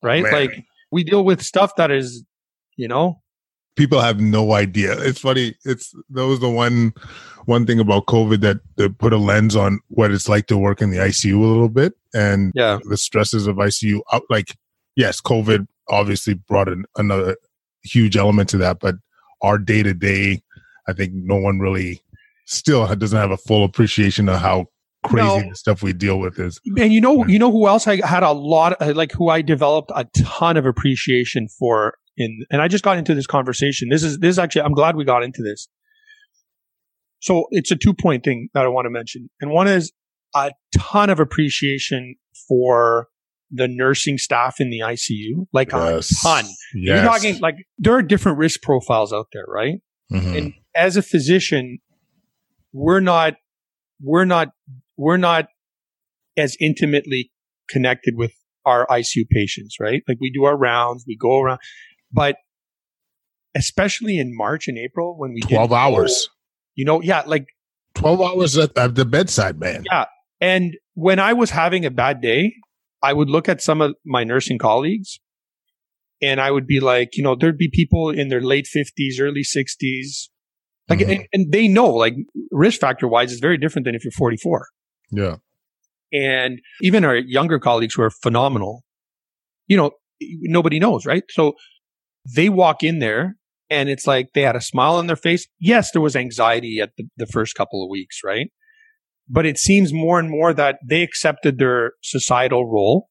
Right? Man. Like we deal with stuff that is, you know, people have no idea. It's funny. It's that was the one one thing about COVID that, that put a lens on what it's like to work in the ICU a little bit and yeah. the stresses of ICU. Out uh, Like, yes, COVID obviously brought an, another huge element to that, but our day to day, I think no one really still doesn't have a full appreciation of how crazy no. the stuff we deal with is. And you know, you know who else I had a lot, of, like who I developed a ton of appreciation for in, and I just got into this conversation. This is, this is actually, I'm glad we got into this. So it's a two point thing that I want to mention. And one is a ton of appreciation for the nursing staff in the ICU, like yes. a ton. Yes. You're talking like there are different risk profiles out there, right? Mm-hmm. And as a physician, we're not, we're not we're not as intimately connected with our ICU patients, right? Like we do our rounds, we go around, but especially in March and April when we 12 hours, you know, yeah, like 12 hours at, at the bedside, man. Yeah. And when I was having a bad day, I would look at some of my nursing colleagues and I would be like, you know, there'd be people in their late 50s, early 60s. Like, mm-hmm. and, and, they know, like, risk factor wise, it's very different than if you're 44. Yeah. And even our younger colleagues who are phenomenal, you know, nobody knows, right? So they walk in there And it's like they had a smile on their face. Yes, there was anxiety at the, the first couple of weeks, right? But it seems more and more that they accepted their societal role.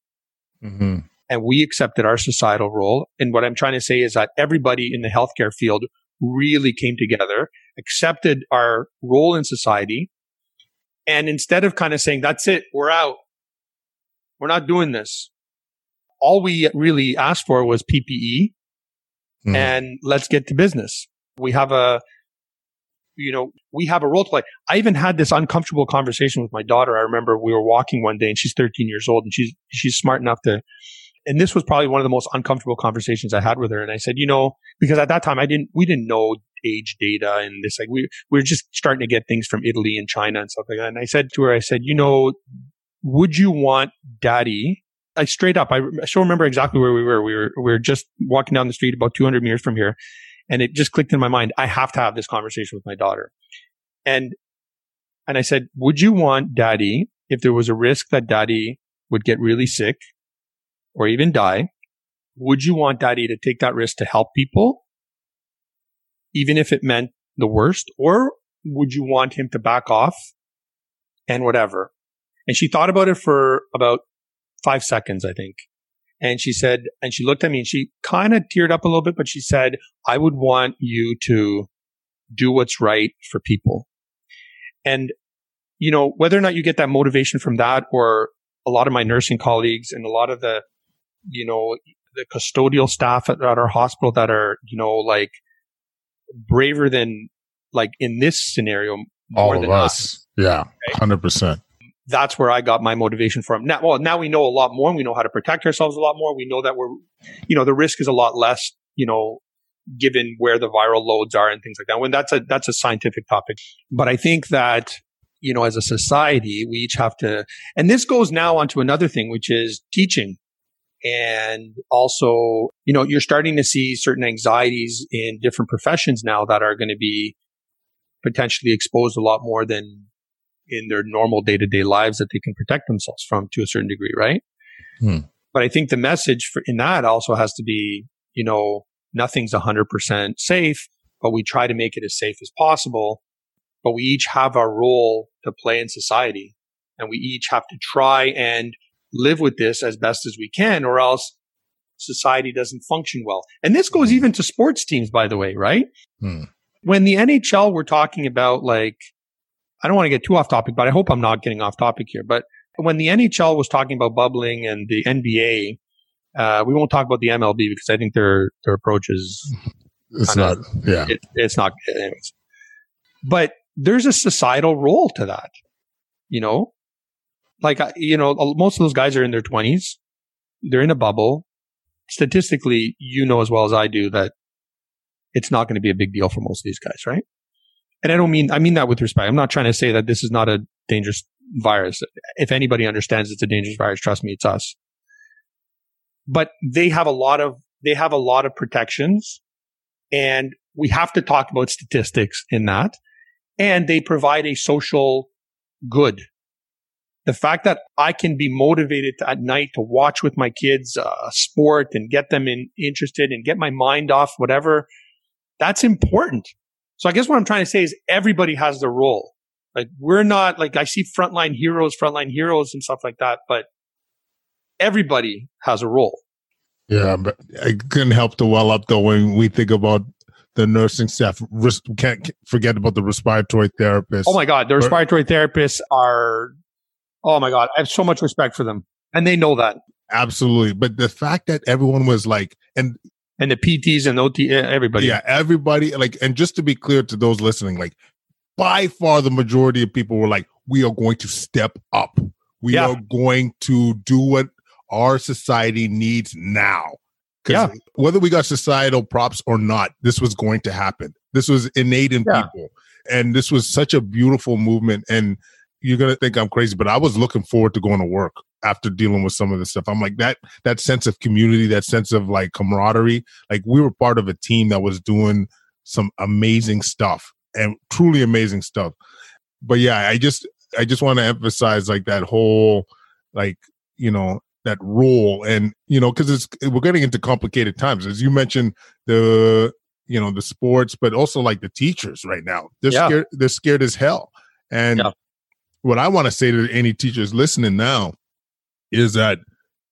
Mm-hmm. And we accepted our societal role. And what I'm trying to say is that everybody in the healthcare field really came together, accepted our role in society. And instead of kind of saying, that's it, we're out, we're not doing this, all we really asked for was PPE mm. and let's get to business. We have a, you know, we have a role to play. I even had this uncomfortable conversation with my daughter. I remember we were walking one day and she's 13 years old and she's, she's smart enough to and this was probably one of the most uncomfortable conversations I had with her. And I said, you know, because at that time I didn't, we didn't know age data and this, like we, we were just starting to get things from Italy and China and stuff like that. And I said to her, I said, you know, would you want daddy? I straight up, I, I still remember exactly where we were. We were, we were just walking down the street about 200 meters from here. And it just clicked in my mind. I have to have this conversation with my daughter. And, and I said, would you want daddy if there was a risk that daddy would get really sick or even die, would you want daddy to take that risk to help people, even if it meant the worst? Or would you want him to back off and whatever? And she thought about it for about five seconds, I think. And she said, and she looked at me and she kind of teared up a little bit, but she said, I would want you to do what's right for people. And, you know, whether or not you get that motivation from that or a lot of my nursing colleagues and a lot of the you know, the custodial staff at, at our hospital that are, you know, like braver than like in this scenario. All of us. Yeah. Hundred percent. That's where I got my motivation from. Now, well, now we know a lot more. We know how to protect ourselves a lot more. We know that we're, you know, the risk is a lot less, you know, given where the viral loads are and things like that. When that's a, that's a scientific topic. But I think that, you know, as a society, we each have to, and this goes now onto another thing, which is teaching and also, you know, you're starting to see certain anxieties in different professions now that are going to be potentially exposed a lot more than in their normal day to day lives that they can protect themselves from to a certain degree, right? Hmm. But I think the message for, in that also has to be, you know, nothing's 100% safe, but we try to make it as safe as possible. But we each have our role to play in society and we each have to try and live with this as best as we can, or else society doesn't function well. And this goes hmm. even to sports teams, by the way, right? Hmm. When the NHL, we're talking about like, I don't want to get too off topic, but I hope I'm not getting off topic here. But when the NHL was talking about bubbling and the NBA, uh, we won't talk about the MLB because I think their their approach is it's kinda, not yeah it, it's not anyways. But there's a societal role to that, you know like you know most of those guys are in their 20s they're in a bubble statistically you know as well as i do that it's not going to be a big deal for most of these guys right and i don't mean i mean that with respect. I'm not trying to say that this is not a dangerous virus. If anybody understands it's a dangerous virus trust me it's us. But they have a lot of they have a lot of protections and we have to talk about statistics in that. And they provide a social good. The fact that I can be motivated at night to watch with my kids uh, sport and get them in, interested and get my mind off whatever, that's important. So I guess what I'm trying to say is everybody has their role. Like we're not like I see frontline heroes, frontline heroes and stuff like that, but everybody has a role. Yeah, but I couldn't help to well up though when we think about the nursing staff. Risk, Can't forget about the respiratory therapists. Oh my God, the respiratory therapists are Oh my God. I have so much respect for them. And they know that. Absolutely. But the fact that everyone was like, and and the PTs and OT, everybody. Yeah, everybody. Like, and just to be clear to those listening, like, by far the majority of people were like, we are going to step up. We yeah. are going to do what our society needs now. Because yeah. whether we got societal props or not, this was going to happen. This was innate in yeah. people. And this was such a beautiful movement. And you're gonna think I'm crazy, but I was looking forward to going to work after dealing with some of this stuff. I'm like that that sense of community, that sense of like camaraderie. Like we were part of a team that was doing some amazing stuff and truly amazing stuff. But yeah, I just I just want to emphasize like that whole like you know that role and you know because it's we're getting into complicated times as you mentioned the you know the sports, but also like the teachers right now. They're Yeah. scared. They're scared as hell. And Yeah. What I want to say to any teachers listening now is that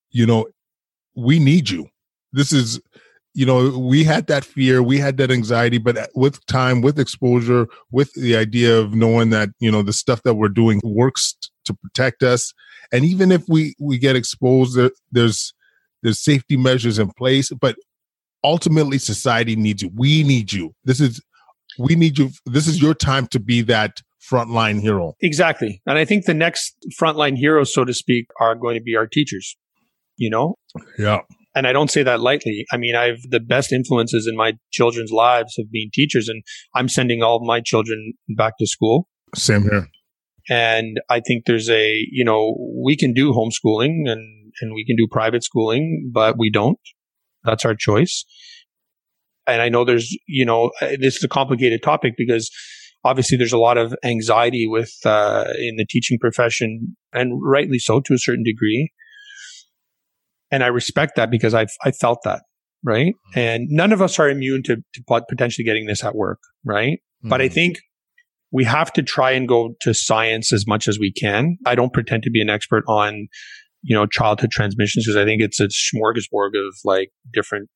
you know we need you. This is you know we had that fear, we had that anxiety, but uh, with time, with exposure, with the idea of knowing that you know the stuff that we're doing works to protect us, and even if we we get exposed, there, there's there's safety measures in place, but ultimately society needs you. We need you. This is we need you. This is your time to be that frontline hero. Exactly. And I think the next frontline heroes, so to speak, are going to be our teachers, you know? Yeah. And I don't say that lightly. I mean, I've the best influences in my children's lives have been teachers, and I'm sending all of my children back to school. Same here. And I think there's a, you know, we can do homeschooling and, and we can do private schooling, but we don't. That's our choice. And I know there's, you know, this is a complicated topic because obviously there's a lot of anxiety with, uh, in the teaching profession and rightly so to a certain degree. And I respect that because I've, I felt that. Right. And none of us are immune to, to potentially getting this at work. Right. But I Mhm. think we have to try and go to science as much as we can. I don't pretend to be an expert on, you know, childhood transmissions because I think it's a smorgasbord of like different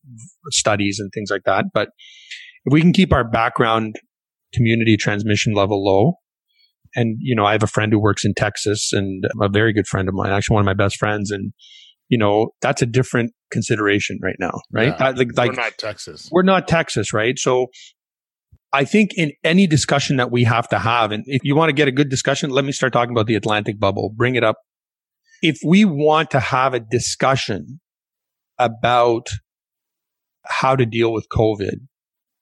studies and things like that. But if we can keep our background community transmission level low, and you know, I have a friend who works in Texas and a very good friend of mine, actually one of my best friends, and you know, that's a different consideration right now, right? Yeah. That- like, like we're not Texas. we're not Texas, right? So I think in any discussion that we have to have, and if you want to get a good discussion, let me start talking about the Atlantic bubble. Bring it up. If we want to have a discussion about how to deal with COVID,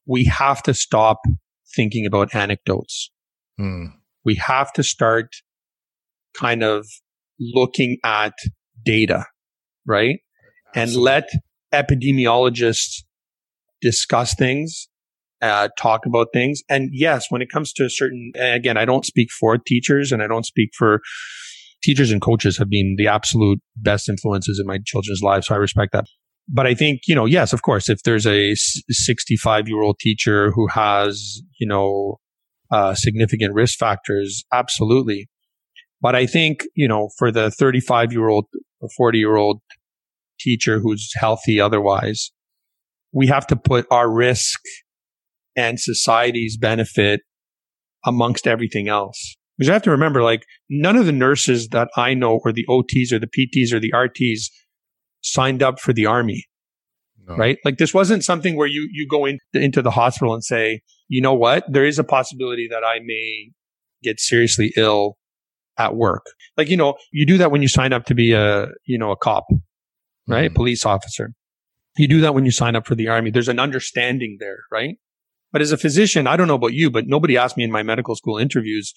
we have to stop thinking about anecdotes. Hmm. We have to start kind of looking at data, right? and let epidemiologists discuss things, uh, talk about things. And yes, when it comes to a certain, again, I don't speak for teachers and I don't speak for teachers and coaches have been the absolute best influences in my children's lives. So I respect that. But I think, you know, yes, of course, if there's a 65 year old teacher who has, you know, uh, significant risk factors, absolutely. But I think, you know, for the 35 year old or 40 year old teacher who's healthy otherwise, we have to put our risk and society's benefit amongst everything else. Because you have to remember, like, none of the nurses that I know, or the OTs, or the PTs, or the RTs signed up for the army, No. right? Like, this wasn't something where you, you go in, into the hospital and say, you know what? There is a possibility that I may get seriously ill at work. Like, you know, you do that when you sign up to be a, you know, a cop, right? Mhm. Police officer. You do that when you sign up for the army. There's an understanding there, right? But as a physician, I don't know about you, but nobody asked me in my medical school interviews,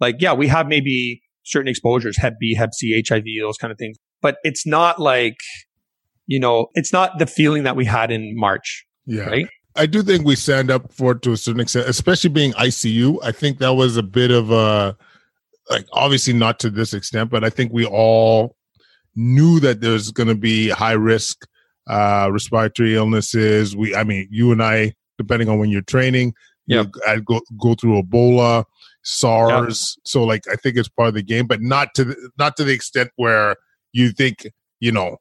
like, yeah, we have maybe certain exposures, Hep B, Hep C, HIV, those kind of things. But it's not like, you know, it's not the feeling that we had in March, Yeah. right? I do think we stand up for it to a certain extent, especially being ICU. I think that was a bit of a, like, obviously not to this extent, but I think we all knew that there's going to be high risk uh, respiratory illnesses. We, I mean, you and I, depending on when you're training, Yep. you I'd go go through Ebola, SARS. So, like, I think it's part of the game, but not to the, not to the extent where you think you know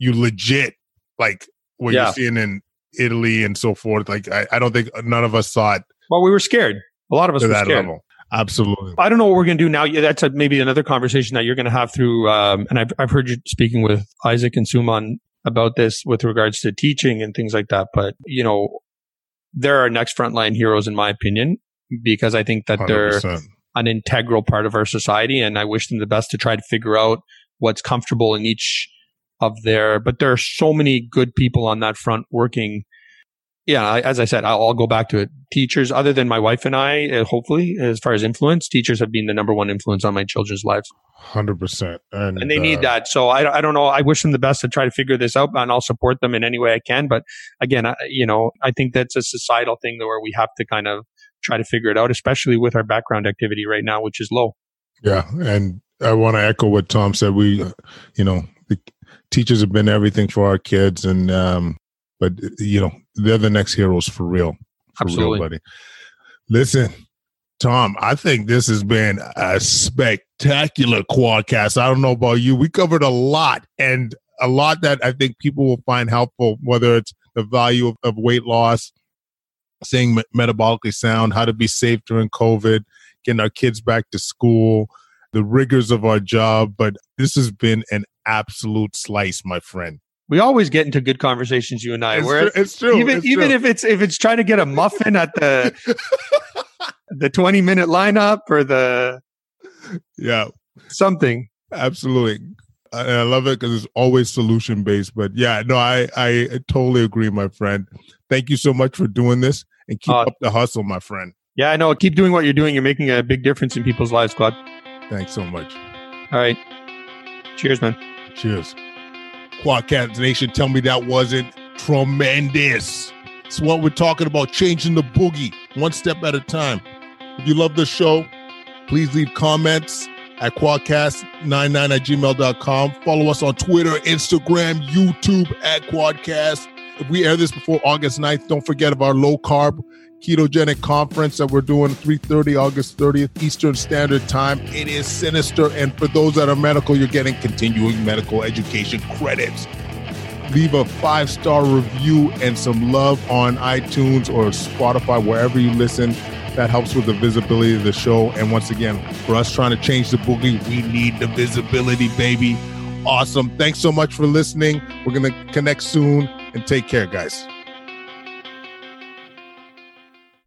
you legit like what Yeah. you're seeing in Italy and so forth. Like, I, I don't think none of us saw it Well, we were scared. A lot of us were scared. level. Absolutely. I don't know what we're going to do now. Yeah, That's a, maybe another conversation that you're going to have through. Um, and I've, I've heard you speaking with Isaac and Suman about this with regards to teaching and things like that. But, you know, they're our next frontline heroes, in my opinion, because I think that they're an integral part of our society. And I wish them the best to try to figure out what's comfortable in each of their, but there are so many good people on that front working. Yeah, I- as I said, I'll, I'll go back to it. Teachers, other than my wife and I, uh, hopefully, as far as influence, teachers have been the number one influence on my children's lives, Hundred percent, and and they uh, need that. So I, I don't know. I wish them the best to try to figure this out, and I'll support them in any way I can. But again, I, you know, I think that's a societal thing where we have to kind of try to figure it out, especially with our background activity right now, which is low. Yeah, and I want to echo what Tom said. We, you know, the teachers have been everything for our kids, and um, but you know they're the next heroes for real, for Absolutely. real, buddy. Listen, Tom, I think this has been a spectacular Kwadcast. I don't know about you. We covered a lot and a lot that I think people will find helpful, whether it's the value of, of weight loss, staying me- metabolically sound, how to be safe during COVID, getting our kids back to school, the rigors of our job. But this has been an absolute slice, my friend. We always get into good conversations, you and I. It's where true. It's true. even It's even true. if it's if it's trying to get a muffin at the [laughs] the 20 minute lineup or the yeah, something. absolutely. And I love it because it's always solution based. But yeah, no, I, I totally agree, my friend. Thank you so much for doing this and keep Uh, up the hustle, my friend. Yeah, I know. Keep doing what you're doing. You're making a big difference in people's lives, Claude. Thanks so much. All right. Cheers, man. Cheers. Kwadcast Nation, tell me that wasn't tremendous. It's what we're talking about, changing the boogie one step at a time. If you love the show, please leave comments at kwadcast99 at gmail.com. Follow us on Twitter, Instagram, YouTube at Kwadcast. If we air this before August 9th, don't forget of our low carb ketogenic conference that we're doing 3.30 August 30th Eastern Standard Time. It is sinister. And for those that are medical, you're getting continuing medical education credits. Leave a five-star review and some love on iTunes or Spotify, wherever you listen. That helps with the visibility of the show. And once again, for us trying to change the boogie, we need the visibility, baby. Awesome. Thanks so much for listening. We're to connect soon and take care, guys.